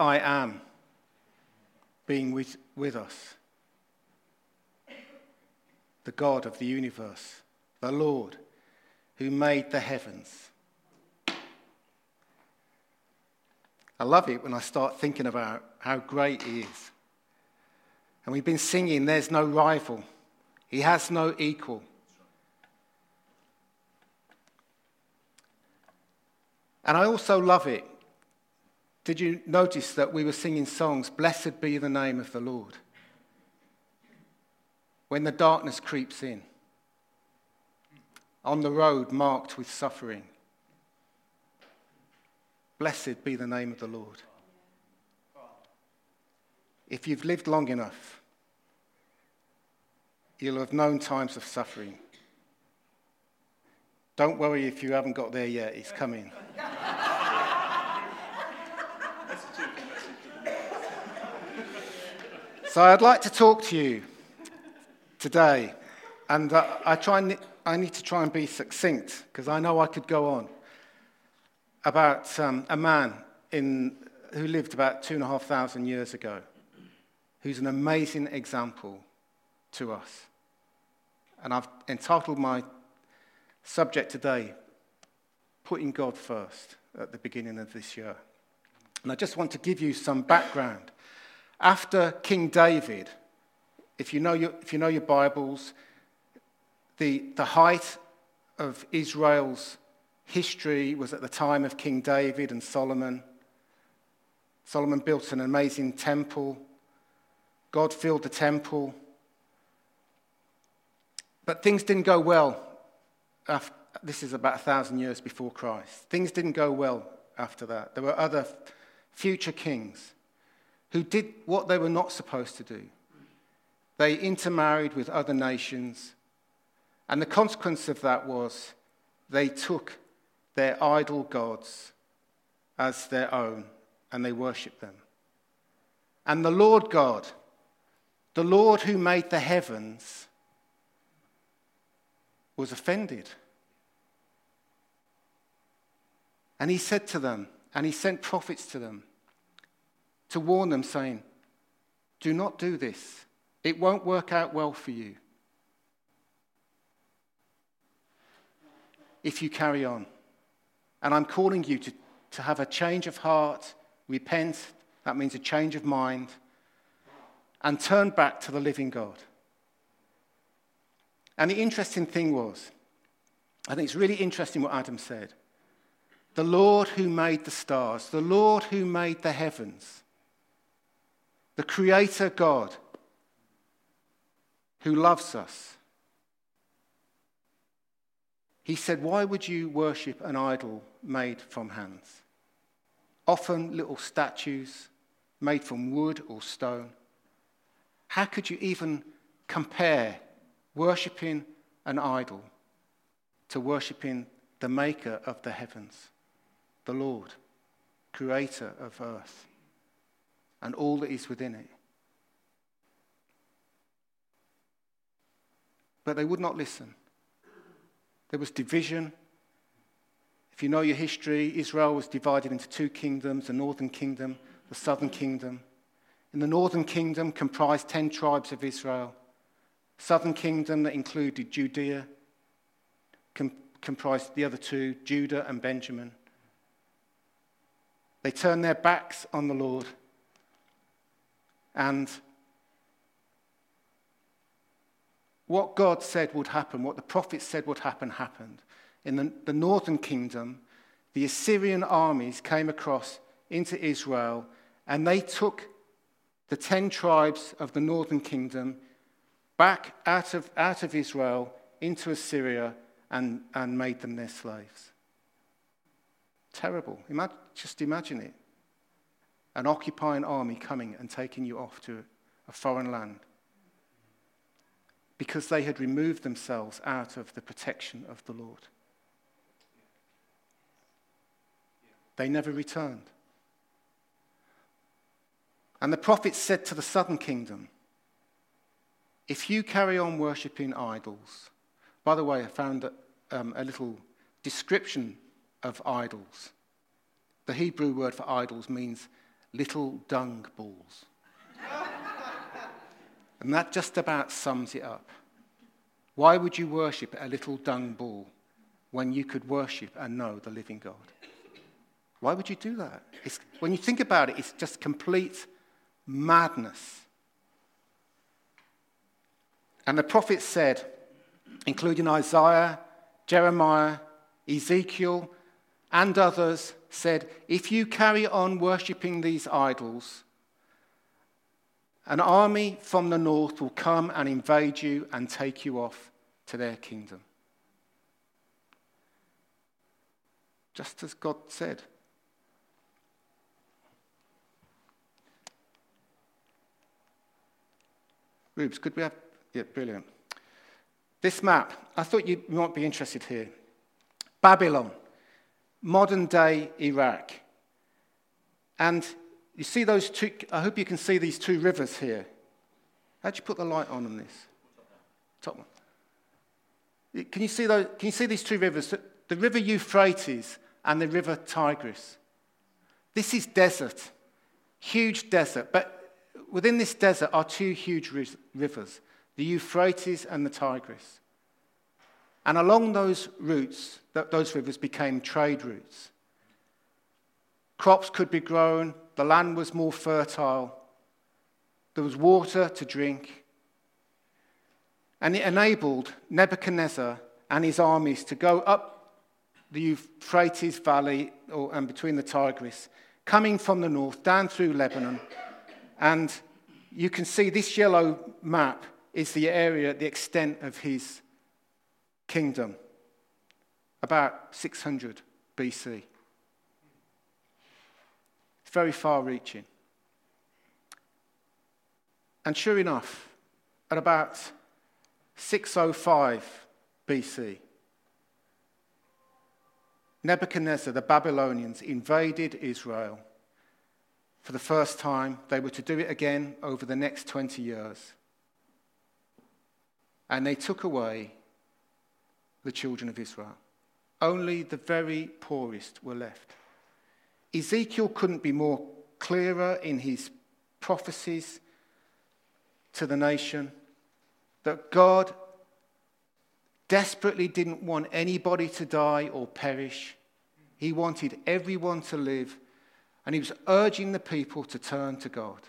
I am being with, with us. The God of the universe, the Lord who made the heavens. I love it when I start thinking about how great He is. And we've been singing, There's no rival, He has no equal. And I also love it. Did you notice that we were singing songs, Blessed be the name of the Lord? When the darkness creeps in, on the road marked with suffering, blessed be the name of the Lord. If you've lived long enough, you'll have known times of suffering. Don't worry if you haven't got there yet, it's coming. So I'd like to talk to you today, and uh, I, try and, I need to try and be succinct because I know I could go on about um, a man in, who lived about two and a half thousand years ago, who's an amazing example to us. And I've entitled my subject today putting God first at the beginning of this year. And I just want to give you some background. After King David, if you know your, if you know your Bibles, the, the height of Israel's history was at the time of King David and Solomon. Solomon built an amazing temple. God filled the temple. But things didn't go well after, this is about a thousand years before Christ. Things didn't go well after that. There were other future kings who did what they were not supposed to do. They intermarried with other nations, and the consequence of that was they took their idol gods as their own and they worshipped them. And the Lord God, the Lord who made the heavens, was offended. And he said to them, and he sent prophets to them to warn them, saying, Do not do this. It won't work out well for you if you carry on. And I'm calling you to, to have a change of heart, repent, that means a change of mind, and turn back to the living God. And the interesting thing was, I think it's really interesting what Adam said. The Lord who made the stars, the Lord who made the heavens, the Creator God who loves us. He said, Why would you worship an idol made from hands? Often little statues made from wood or stone. How could you even compare worshipping an idol to worshipping the maker of the heavens, the Lord, creator of earth, and all that is within it. But they would not listen. There was division. If you know your history, Israel was divided into two kingdoms the northern kingdom, the southern kingdom. In the northern kingdom comprised 10 tribes of Israel southern kingdom that included Judea, com- comprised the other two, Judah and Benjamin. They turned their backs on the Lord and what God said would happen, what the prophets said would happen, happened. In the, the northern kingdom, the Assyrian armies came across into Israel and they took the 10 tribes of the northern kingdom back out of, out of Israel into Assyria and, and made them their slaves. Terrible. Just imagine it. An occupying army coming and taking you off to a foreign land because they had removed themselves out of the protection of the Lord. They never returned. And the prophet said to the southern kingdom, if you carry on worshipping idols, by the way, I found um, a little description of idols. The Hebrew word for idols means little dung balls. and that just about sums it up. Why would you worship a little dung ball when you could worship and know the living God? Why would you do that? It's, when you think about it, it's just complete madness. And the prophets said, including Isaiah, Jeremiah, Ezekiel, and others, said, If you carry on worshipping these idols, an army from the north will come and invade you and take you off to their kingdom. Just as God said. Rubes, could we have? Yeah, brilliant. This map, I thought you might be interested here. Babylon, modern day Iraq. And you see those two, I hope you can see these two rivers here. How'd you put the light on on this? Top one. Can you see, those, can you see these two rivers? The river Euphrates and the river Tigris. This is desert, huge desert. But within this desert are two huge rivers the Euphrates and the Tigris. And along those routes, those rivers became trade routes. Crops could be grown, the land was more fertile, there was water to drink. And it enabled Nebuchadnezzar and his armies to go up the Euphrates Valley or, and between the Tigris, coming from the north, down through Lebanon. And you can see this yellow map is the area, the extent of his kingdom, about 600 BC. It's very far reaching. And sure enough, at about 605 BC, Nebuchadnezzar, the Babylonians, invaded Israel. For the first time, they were to do it again over the next 20 years. And they took away the children of Israel. Only the very poorest were left. Ezekiel couldn't be more clearer in his prophecies to the nation that God desperately didn't want anybody to die or perish. He wanted everyone to live, and he was urging the people to turn to God.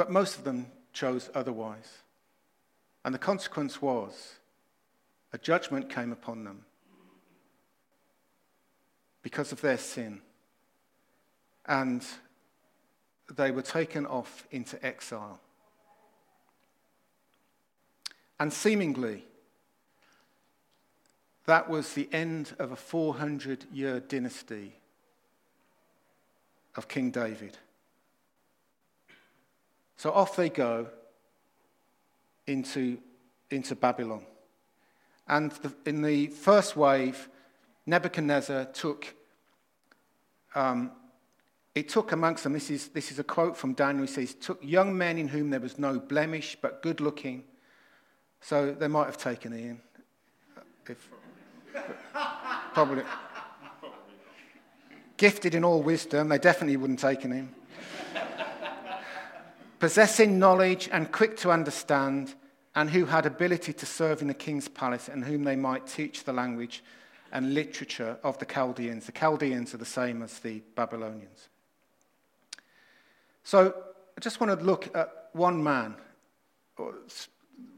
But most of them chose otherwise. And the consequence was a judgment came upon them because of their sin. And they were taken off into exile. And seemingly, that was the end of a 400 year dynasty of King David. So off they go into, into Babylon. And the, in the first wave, Nebuchadnezzar took, um, it took amongst them, this is, this is a quote from Daniel, he says, took young men in whom there was no blemish, but good looking. So they might have taken Ian. If, probably. Gifted in all wisdom, they definitely wouldn't have taken him possessing knowledge and quick to understand, and who had ability to serve in the king's palace, and whom they might teach the language and literature of the Chaldeans. The Chaldeans are the same as the Babylonians. So I just want to look at one man,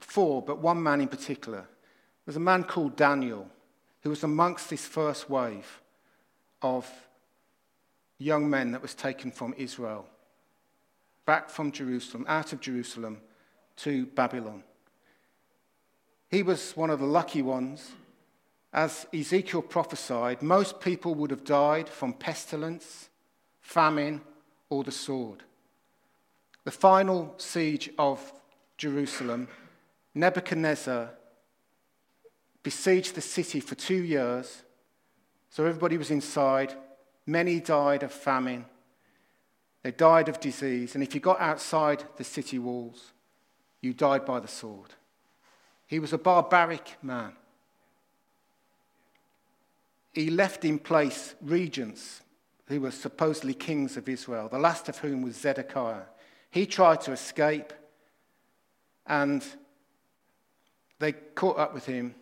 four, but one man in particular. There's a man called Daniel who was amongst this first wave of young men that was taken from Israel back from Jerusalem, out of Jerusalem to Babylon. He was one of the lucky ones. As Ezekiel prophesied, most people would have died from pestilence, famine, or the sword. The final siege of Jerusalem, Nebuchadnezzar besieged the city for two years. So everybody was inside. Many died of famine. They died of disease. And if you got outside the city walls, you died by the sword. He was a barbaric man. he left in place regents who were supposedly kings of Israel, the last of whom was Zedekiah. He tried to escape, and they caught up with him.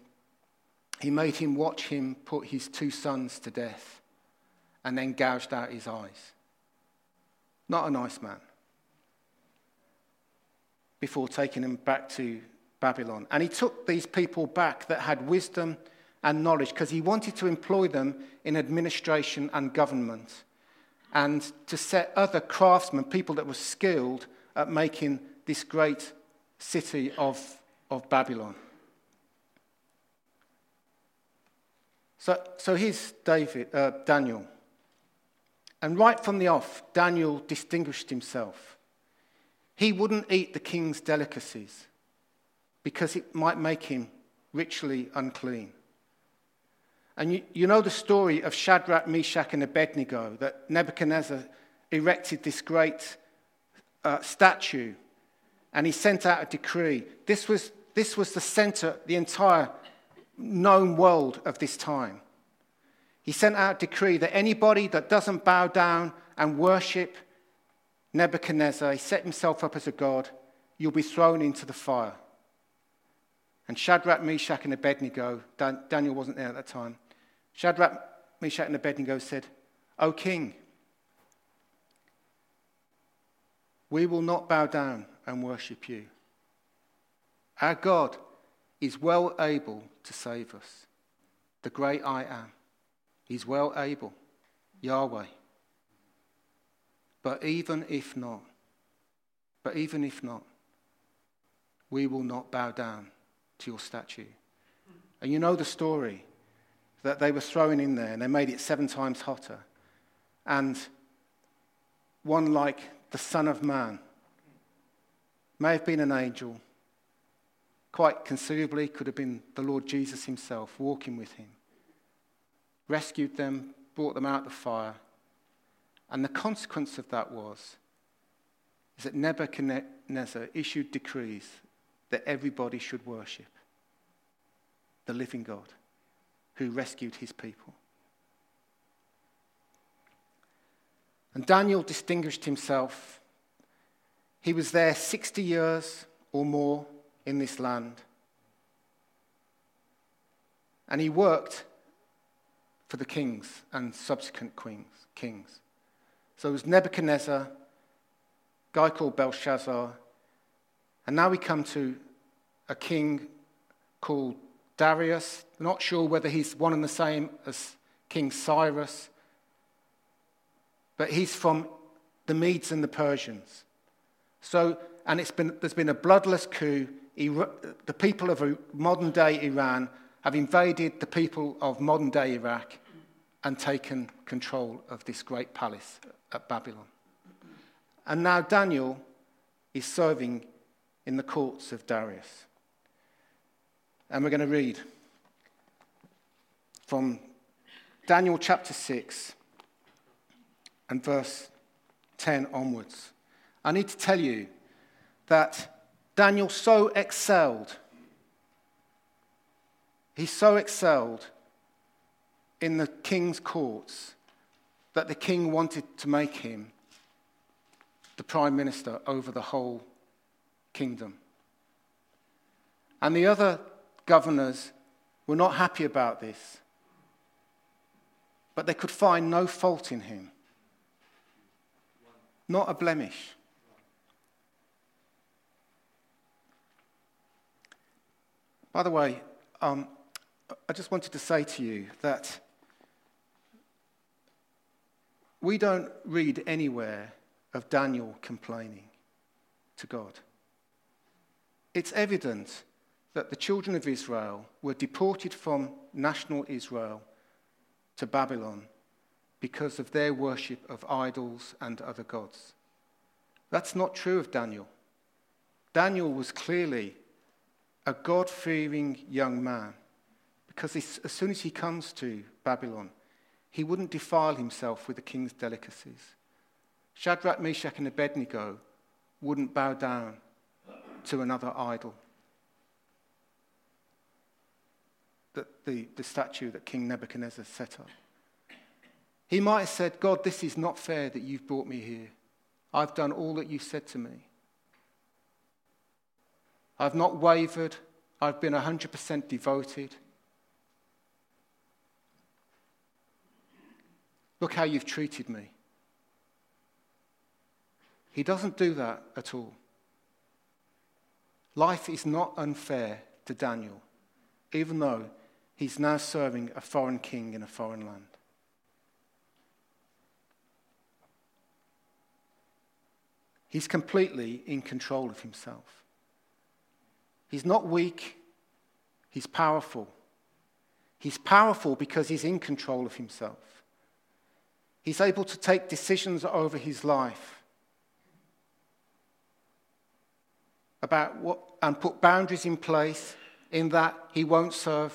He made him watch him put his two sons to death and then gouged out his eyes. Not a nice man. Before taking them back to Babylon. And he took these people back that had wisdom and knowledge because he wanted to employ them in administration and government and to set other craftsmen, people that were skilled at making this great city of, of Babylon. So, so here's David, uh, Daniel. And right from the off, Daniel distinguished himself. He wouldn't eat the king's delicacies because it might make him ritually unclean. And you, you know the story of Shadrach, Meshach, and Abednego that Nebuchadnezzar erected this great uh, statue and he sent out a decree. This was, this was the center, the entire known world of this time. He sent out a decree that anybody that doesn't bow down and worship Nebuchadnezzar, he set himself up as a god, you'll be thrown into the fire. And Shadrach, Meshach, and Abednego, Daniel wasn't there at that time, Shadrach, Meshach, and Abednego said, O king, we will not bow down and worship you. Our God is well able to save us. The great I am. He's well able. Yahweh. But even if not, but even if not, we will not bow down to your statue. And you know the story that they were throwing in there, and they made it seven times hotter. And one like the Son of Man may have been an angel, quite conceivably could have been the Lord Jesus himself walking with him, rescued them, brought them out of the fire. And the consequence of that was is that Nebuchadnezzar issued decrees that everybody should worship the living God who rescued his people. And Daniel distinguished himself. He was there 60 years or more in this land. And he worked for the kings and subsequent queens, kings. So it was Nebuchadnezzar, guy called Belshazzar, and now we come to a king called Darius. Not sure whether he's one and the same as King Cyrus, but he's from the Medes and the Persians. So, and it's been, there's been a bloodless coup. the people of modern day Iran have invaded the people of modern day Iraq and taken control of this great palace at Babylon. And now Daniel is serving in the courts of Darius. And we're going to read from Daniel chapter 6 and verse 10 onwards. I need to tell you that Daniel so excelled, he so excelled in the king's courts that the king wanted to make him the prime minister over the whole kingdom. And the other governors were not happy about this, but they could find no fault in him, not a blemish. By the way, um, I just wanted to say to you that we don't read anywhere of Daniel complaining to God. It's evident that the children of Israel were deported from national Israel to Babylon because of their worship of idols and other gods. That's not true of Daniel. Daniel was clearly a God fearing young man because as soon as he comes to Babylon, he wouldn't defile himself with the king's delicacies. Shadrach, Meshach, and Abednego wouldn't bow down to another idol. the, the, the statue that King Nebuchadnezzar set up. He might have said, God, this is not fair that you've brought me here. I've done all that you said to me. I've not wavered. I've been 100% devoted. Look how you've treated me. He doesn't do that at all. Life is not unfair to Daniel, even though he's now serving a foreign king in a foreign land. He's completely in control of himself. He's not weak, he's powerful. He's powerful because he's in control of himself. He's able to take decisions over his life about what, and put boundaries in place in that he won't serve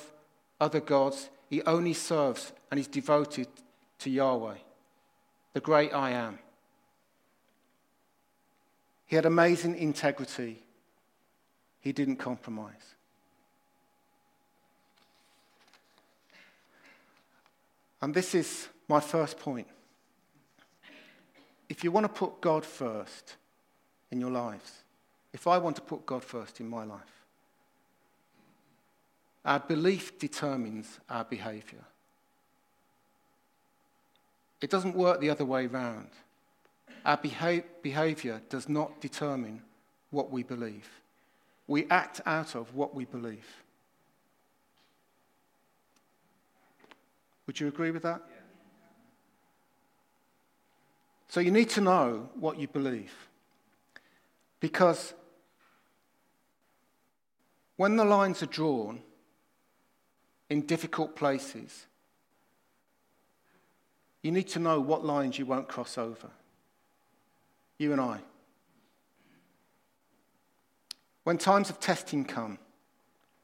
other gods. He only serves and is devoted to Yahweh, the great I am. He had amazing integrity. He didn't compromise. And this is my first point. If you want to put God first in your lives, if I want to put God first in my life, our belief determines our behavior. It doesn't work the other way around. Our behavior does not determine what we believe. We act out of what we believe. Would you agree with that? So you need to know what you believe. Because when the lines are drawn in difficult places, you need to know what lines you won't cross over. You and I. When times of testing come,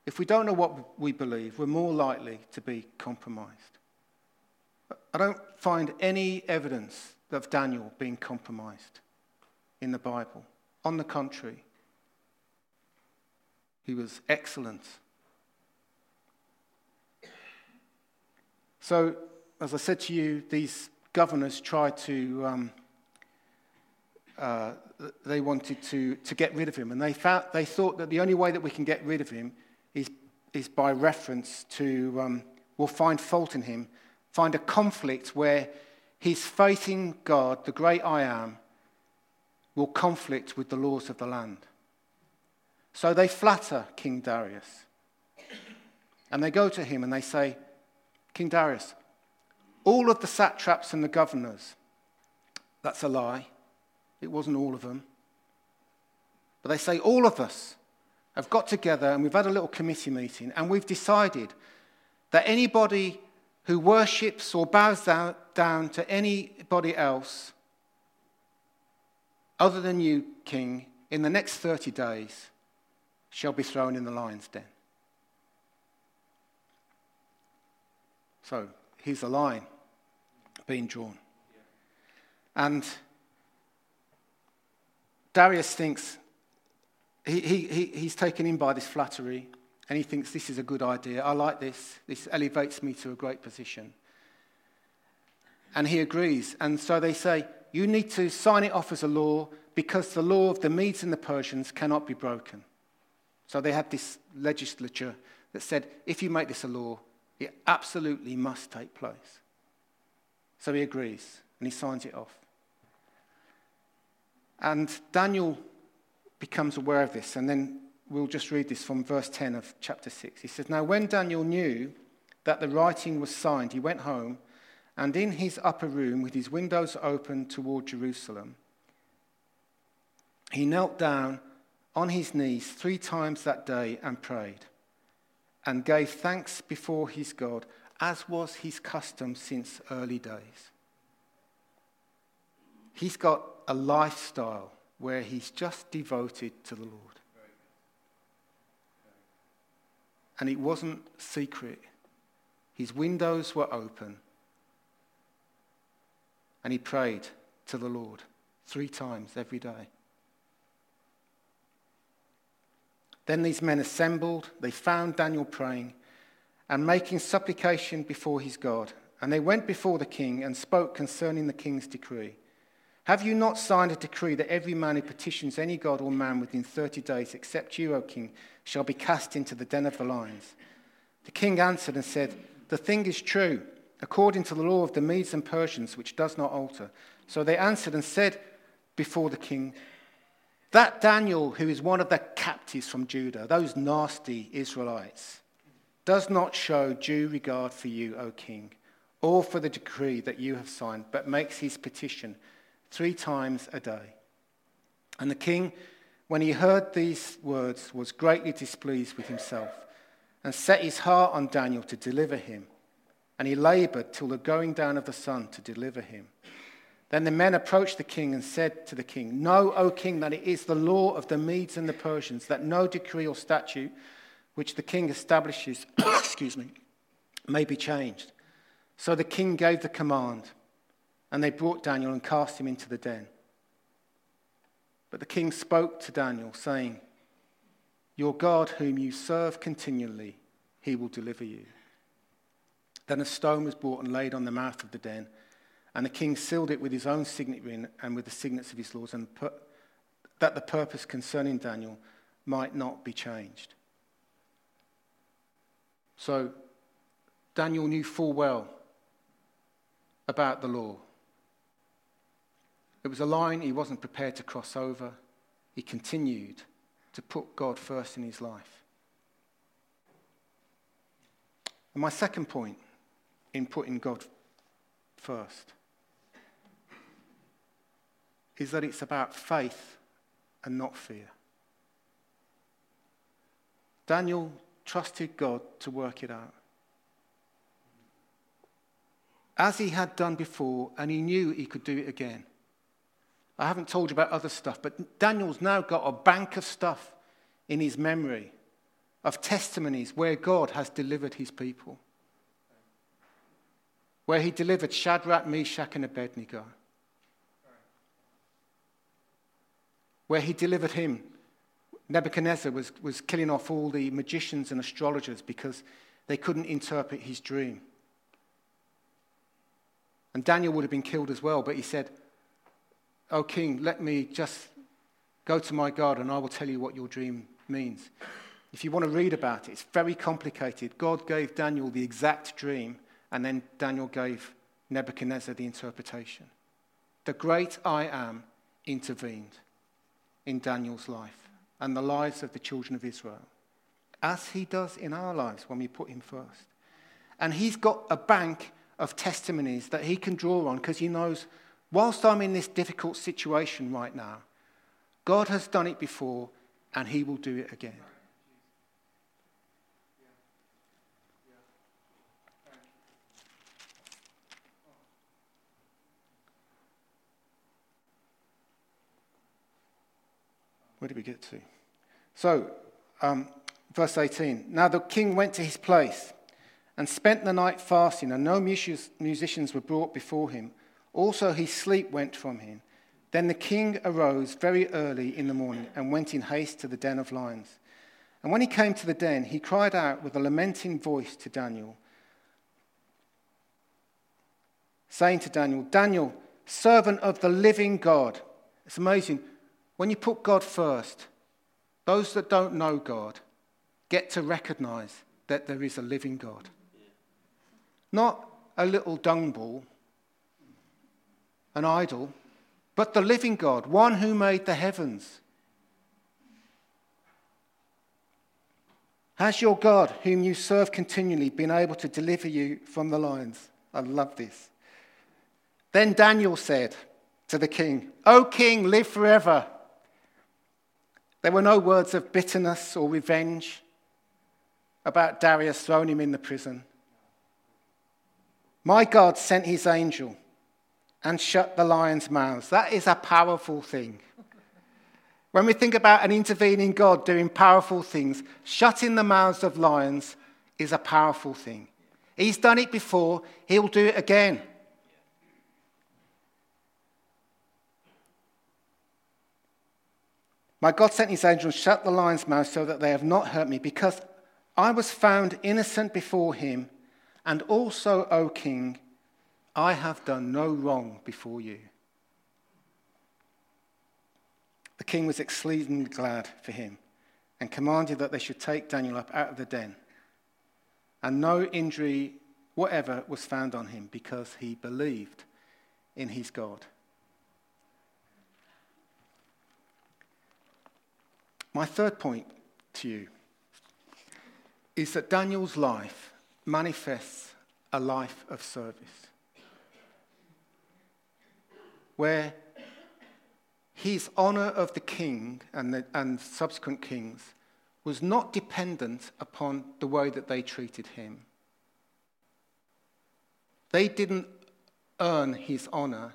if we don't know what we believe, we're more likely to be compromised. I don't find any evidence of Daniel being compromised in the Bible. On the contrary, he was excellent. So, as I said to you, these governors tried to, um, uh, they wanted to, to get rid of him. And they, found, they thought that the only way that we can get rid of him is, is by reference to, um, we'll find fault in him, find a conflict where his faith in God, the great I am, will conflict with the laws of the land. So they flatter King Darius. And they go to him and they say, King Darius, all of the satraps and the governors, that's a lie. It wasn't all of them. But they say, all of us have got together and we've had a little committee meeting and we've decided that anybody who worships or bows down, to anybody else other than you, King, in the next 30 days shall be thrown in the lion's den. So here's a line being drawn. And Darius thinks he, he, he's taken in by this flattery and he thinks this is a good idea. I like this. This elevates me to a great position. And he agrees. And so they say, You need to sign it off as a law because the law of the Medes and the Persians cannot be broken. So they had this legislature that said, If you make this a law, it absolutely must take place. So he agrees and he signs it off. And Daniel becomes aware of this and then we'll just read this from verse 10 of chapter 6. He says, Now when Daniel knew that the writing was signed, he went home, and in his upper room, with his windows open toward Jerusalem, he knelt down on his knees three times that day and prayed, and gave thanks before his God, as was his custom since early days. He's got a lifestyle where he's just devoted to the Lord. And it wasn't secret. His windows were open. And he prayed to the Lord three times every day. Then these men assembled. They found Daniel praying. and making supplication before his God. And they went before the king and spoke concerning the king's decree. Have you not signed a decree that every man who petitions any god or man within 30 days, except you, O king, shall be cast into the den of the lions? The king answered and said, The thing is true, according to the law of the Medes and Persians, which does not alter. So they answered and said before the king, That Daniel, who is one of the captives from Judah, those nasty Israelites, does not show due regard for you, O king, or for the decree that you have signed, but makes his petition three times a day. And the king, when he heard these words, was greatly displeased with himself and set his heart on Daniel to deliver him. And he labored till the going down of the sun to deliver him. Then the men approached the king and said to the king, Know, O king, that it is the law of the Medes and the Persians that no decree or statute which the king establishes, excuse me, may be changed. So the king gave the command, and they brought Daniel and cast him into the den. But the king spoke to Daniel, saying, Your God, whom you serve continually, he will deliver you. Then a stone was brought and laid on the mouth of the den, and the king sealed it with his own signet ring and with the signets of his lords, and put, that the purpose concerning Daniel might not be changed. So Daniel knew full well about the law. It was a line he wasn't prepared to cross over. He continued to put God first in his life. And my second point in putting God first is that it's about faith and not fear. Daniel trusted God to work it out. As he had done before, and he knew he could do it again. I haven't told you about other stuff, but Daniel's now got a bank of stuff in his memory of testimonies where God has delivered his people. Where he delivered Shadrach, Meshach, and Abednego. Where he delivered him Nebuchadnezzar was, was killing off all the magicians and astrologers because they couldn't interpret his dream. And Daniel would have been killed as well, but he said, Oh, king, let me just go to my God and I will tell you what your dream means. If you want to read about it, it's very complicated. God gave Daniel the exact dream, and then Daniel gave Nebuchadnezzar the interpretation. The great I am intervened in Daniel's life and the lives of the children of Israel, as he does in our lives when we put him first. And he's got a bank of testimonies that he can draw on because he knows, whilst I'm in this difficult situation right now, God has done it before and he will do it again. Where did we get to? So, um, verse 18. Now the king went to his place and spent the night fasting, and no musicians were brought before him. Also, his sleep went from him. Then the king arose very early in the morning and went in haste to the den of lions. And when he came to the den, he cried out with a lamenting voice to Daniel, saying to Daniel, Daniel, servant of the living God. It's amazing. When you put God first, those that don't know God get to recognize that there is a living God. Not a little dung ball, an idol, but the living God, one who made the heavens. Has your God, whom you serve continually, been able to deliver you from the lions? I love this. Then Daniel said to the king, O king, live forever. There were no words of bitterness or revenge about Darius throwing him in the prison. My God sent his angel and shut the lions' mouths. That is a powerful thing. When we think about an intervening God doing powerful things, shutting the mouths of lions is a powerful thing. He's done it before, he'll do it again. My God sent his angel and shut the lion's mouth so that they have not hurt me, because I was found innocent before him, and also, O king, I have done no wrong before you. The king was exceedingly glad for him and commanded that they should take Daniel up out of the den. And no injury whatever was found on him because he believed in his God. My third point to you is that Daniel's life manifests a life of service where his honor of the king and, the, and subsequent kings was not dependent upon the way that they treated him. They didn't earn his honor.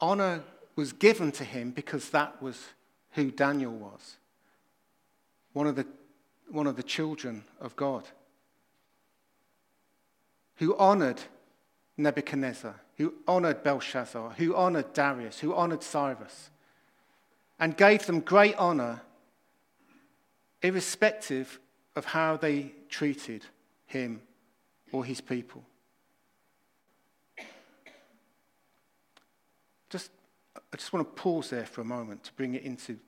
Honor was given to him because that was who Daniel was one of the, one of the children of God who honored Nebuchadnezzar, who honored Belshazzar, who honored Darius, who honored Cyrus, and gave them great honor, irrespective of how they treated him or his people. Just, I just want to pause there for a moment to bring it into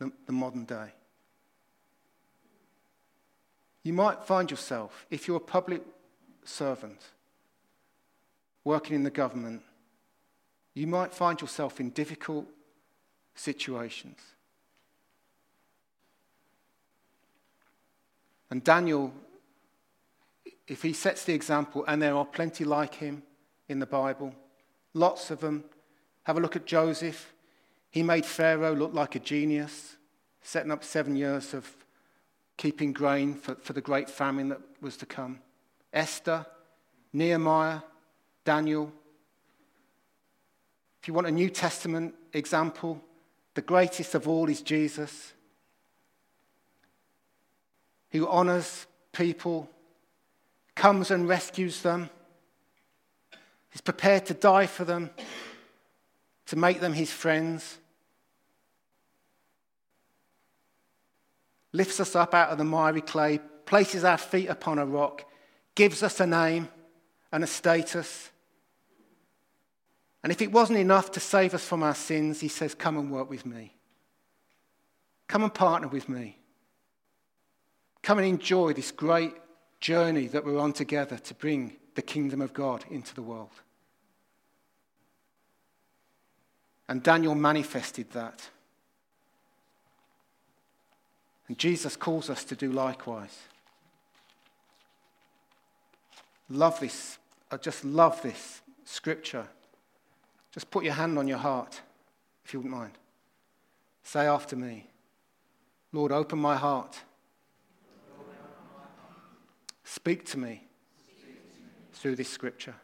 the, the modern day. You might find yourself, if you're a public servant working in the government, you might find yourself in difficult situations. And Daniel, if he sets the example, and there are plenty like him in the Bible, lots of them. Have a look at Joseph. He made Pharaoh look like a genius, setting up seven years of keeping grain for, for the great famine that was to come. Esther, Nehemiah, Daniel. If you want a New Testament example, the greatest of all is Jesus, who honors people, comes and rescues them, is prepared to die for them, to make them his friends. lifts us up out of the miry clay, places our feet upon a rock, gives us a name and a status. And if it wasn't enough to save us from our sins, he says, Come and work with me. Come and partner with me. Come and enjoy this great journey that we're on together to bring the kingdom of God into the world. And Daniel manifested that. And Jesus calls us to do likewise. Love this. I just love this scripture. Just put your hand on your heart, if you wouldn't mind. Say after me Lord, open my heart. Speak to me through this scripture.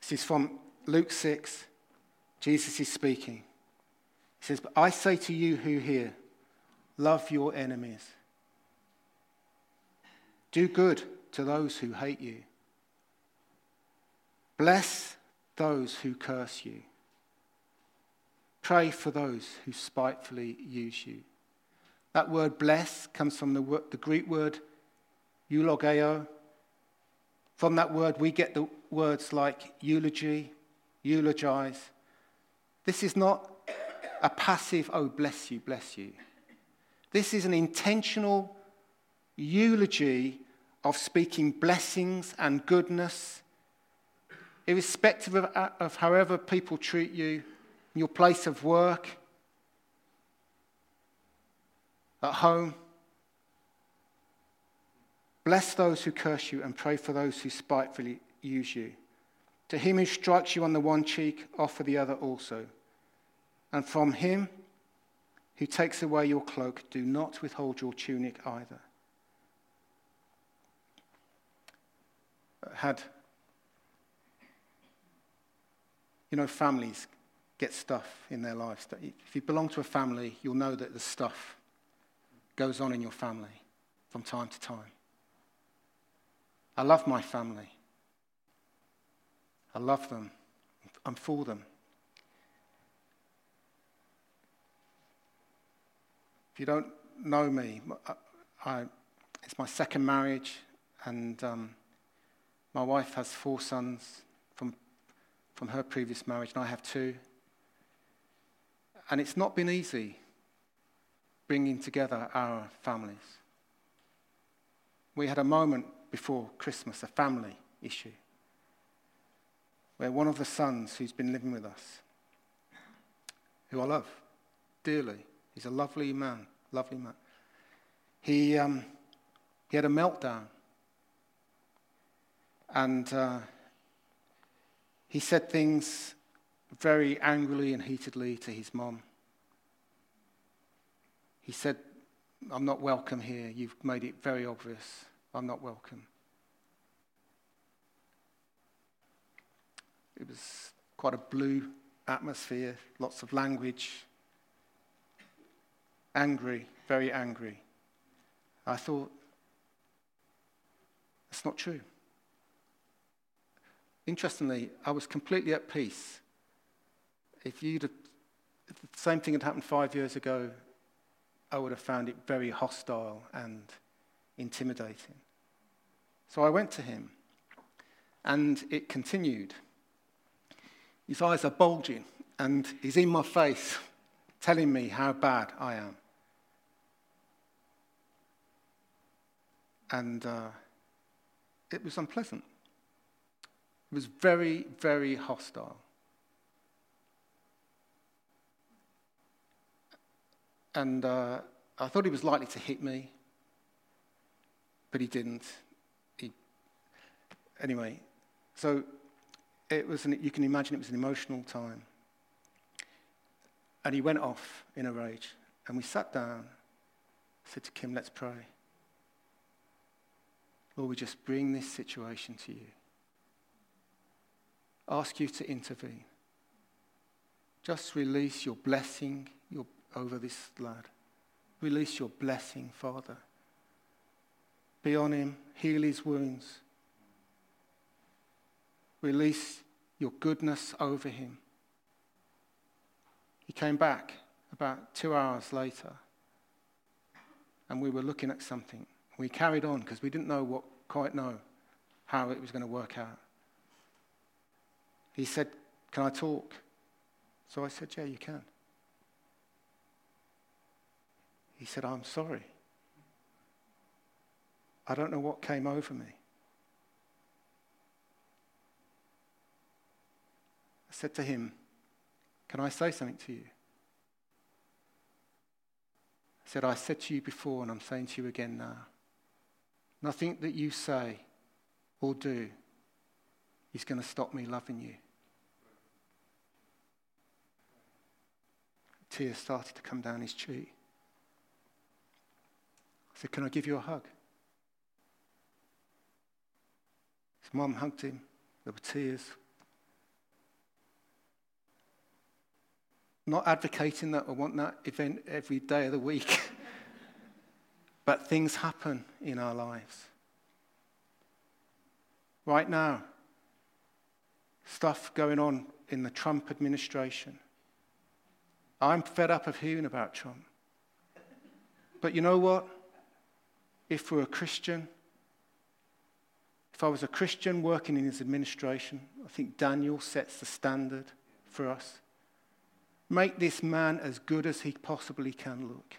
This is from Luke 6. Jesus is speaking. He says, But I say to you who hear, love your enemies. Do good to those who hate you. Bless those who curse you. Pray for those who spitefully use you. That word bless comes from the, the Greek word eulogeo. From that word, we get the words like eulogy, eulogize. This is not a passive, oh, bless you, bless you. This is an intentional eulogy of speaking blessings and goodness, irrespective of, of however people treat you, your place of work, at home. Bless those who curse you and pray for those who spitefully use you. To him who strikes you on the one cheek, offer the other also. And from him who takes away your cloak, do not withhold your tunic either. Had, you know, families get stuff in their lives. If you belong to a family, you'll know that the stuff goes on in your family from time to time. I love my family. I love them. I'm for them. If you don't know me, I, I, it's my second marriage, and um, my wife has four sons from, her previous marriage, and I have two. And it's not been easy bringing together our families. We had a moment before Christmas, a family issue, where one of the sons who's been living with us, who I love dearly, he's a lovely man, lovely man, he, um, he had a meltdown. And uh, he said things very angrily and heatedly to his mom. He said, I'm not welcome here. You've made it very obvious. I'm not welcome. It was quite a blue atmosphere, lots of language. Angry, very angry. I thought, that's not true. Interestingly, I was completely at peace. If, you'd have, if the same thing had happened five years ago, I would have found it very hostile and intimidating. So I went to him, and it continued. His eyes are bulging, and he's in my face, telling me how bad I am. And uh, it was unpleasant. It was very, very hostile. And uh, I thought he was likely to hit me, but he didn't. He... Anyway, so it was an, you can imagine it was an emotional time. And he went off in a rage. And we sat down, said to Kim, let's pray. Lord, we just bring this situation to you. Ask you to intervene. Just release your blessing your over this lad. Release your blessing, Father. Be on him, heal his wounds. Release your goodness over him. He came back about two hours later, and we were looking at something. We carried on because we didn't know what, quite know how it was going to work out. He said, Can I talk? So I said, Yeah, you can. He said, I'm sorry. I don't know what came over me. I said to him, Can I say something to you? I said, I said to you before, and I'm saying to you again now. Nothing that you say or do is going to stop me loving you. Tears started to come down his cheek. I said, Can I give you a hug? His mum hugged him. There were tears. Not advocating that I want that event every day of the week. but things happen in our lives. Right now, stuff going on in the Trump administration. I'm fed up of hearing about Trump. But you know what? if we're a Christian, if I was a Christian working in his administration, I think Daniel sets the standard for us. Make this man as good as he possibly can look.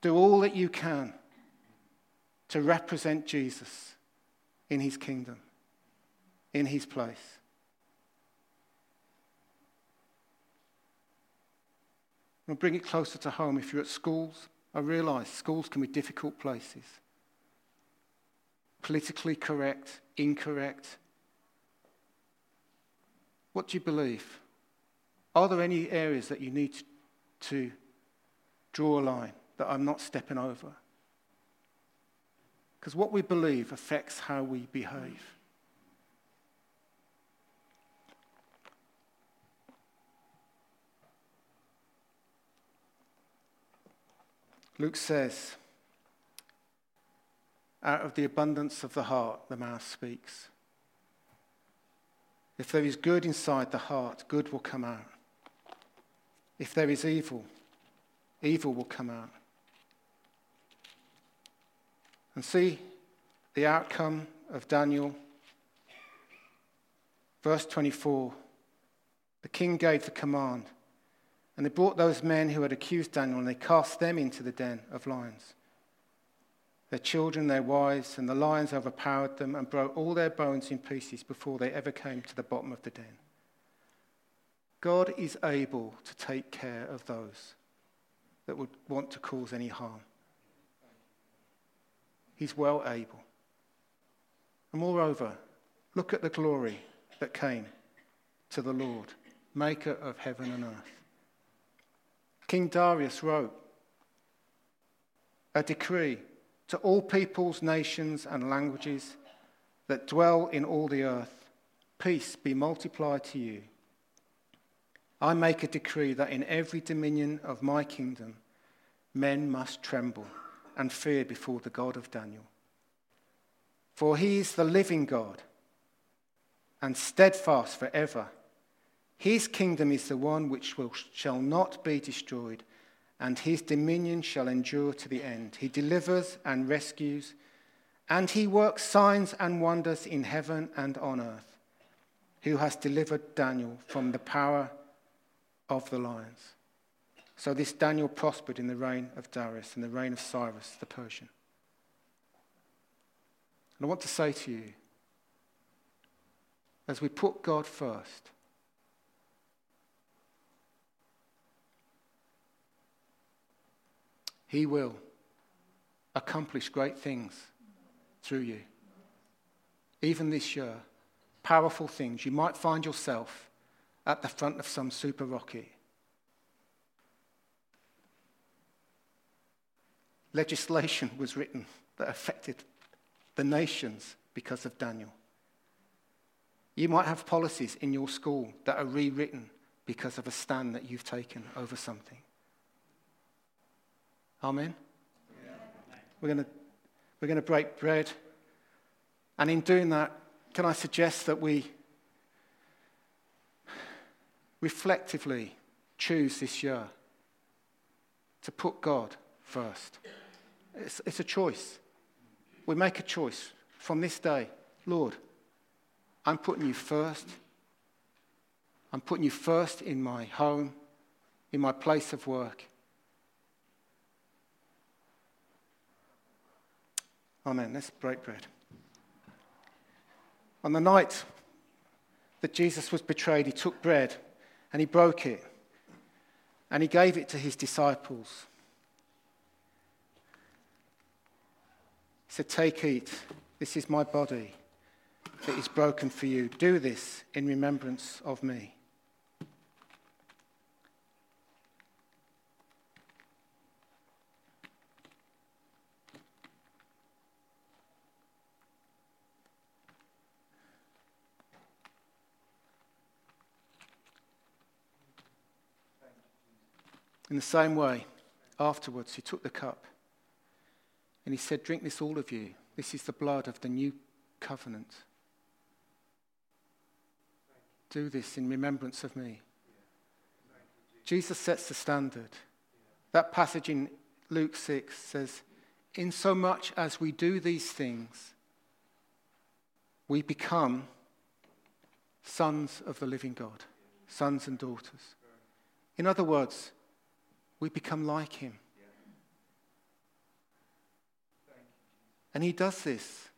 Do all that you can to represent Jesus in his kingdom, in his place. I'll bring it closer to home. If you're at schools, I realise schools can be difficult places. Politically correct, incorrect. What do you believe? Are there any areas that you need to draw a line that I'm not stepping over? Because what we believe affects how we behave. Luke says, out of the abundance of the heart, the mouth speaks. If there is good inside the heart, good will come out. If there is evil, evil will come out. And see the outcome of Daniel. Verse 24 the king gave the command, and they brought those men who had accused Daniel and they cast them into the den of lions. Their children, their wives, and the lions overpowered them and broke all their bones in pieces before they ever came to the bottom of the den. God is able to take care of those that would want to cause any harm. He's well able. And moreover, look at the glory that came to the Lord, maker of heaven and earth. King Darius wrote a decree to all peoples, nations, and languages that dwell in all the earth peace be multiplied to you. I make a decree that in every dominion of my kingdom, men must tremble and fear before the God of Daniel. For he is the living God and steadfast forever. His kingdom is the one which will, shall not be destroyed, and his dominion shall endure to the end. He delivers and rescues, and he works signs and wonders in heaven and on earth, who has delivered Daniel from the power of the lions. So this Daniel prospered in the reign of Darius and the reign of Cyrus the Persian. And I want to say to you, as we put God first, He will accomplish great things through you. Even this year, powerful things. You might find yourself at the front of some super rocket legislation was written that affected the nations because of Daniel. You might have policies in your school that are rewritten because of a stand that you've taken over something. Amen? We're going we're going to break bread. And in doing that, can I suggest that we reflectively choose this year to put God first? It's, it's a choice. We make a choice from this day. Lord, I'm putting you first. I'm putting you first in my home, in my place of work. Amen. Let's break bread. On the night that Jesus was betrayed, he took bread and he broke it and he gave it to his disciples. He said, Take, eat. This is my body that is broken for you. Do this in remembrance of me. In the same way, afterwards, he took the cup and he said, Drink this, all of you. This is the blood of the new covenant. Do this in remembrance of me. Jesus sets the standard. That passage in Luke 6 says, In so much as we do these things, we become sons of the living God, sons and daughters. In other words, we become like him. And he does this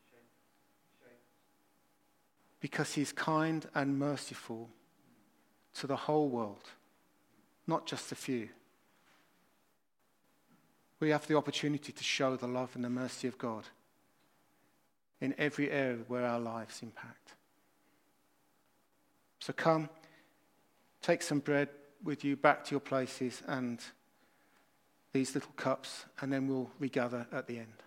because he's kind and merciful to the whole world, not just a few. We have the opportunity to show the love and the mercy of God in every area where our lives impact. So come, take some bread with you back to your places and these little cups, and then we'll regather at the end.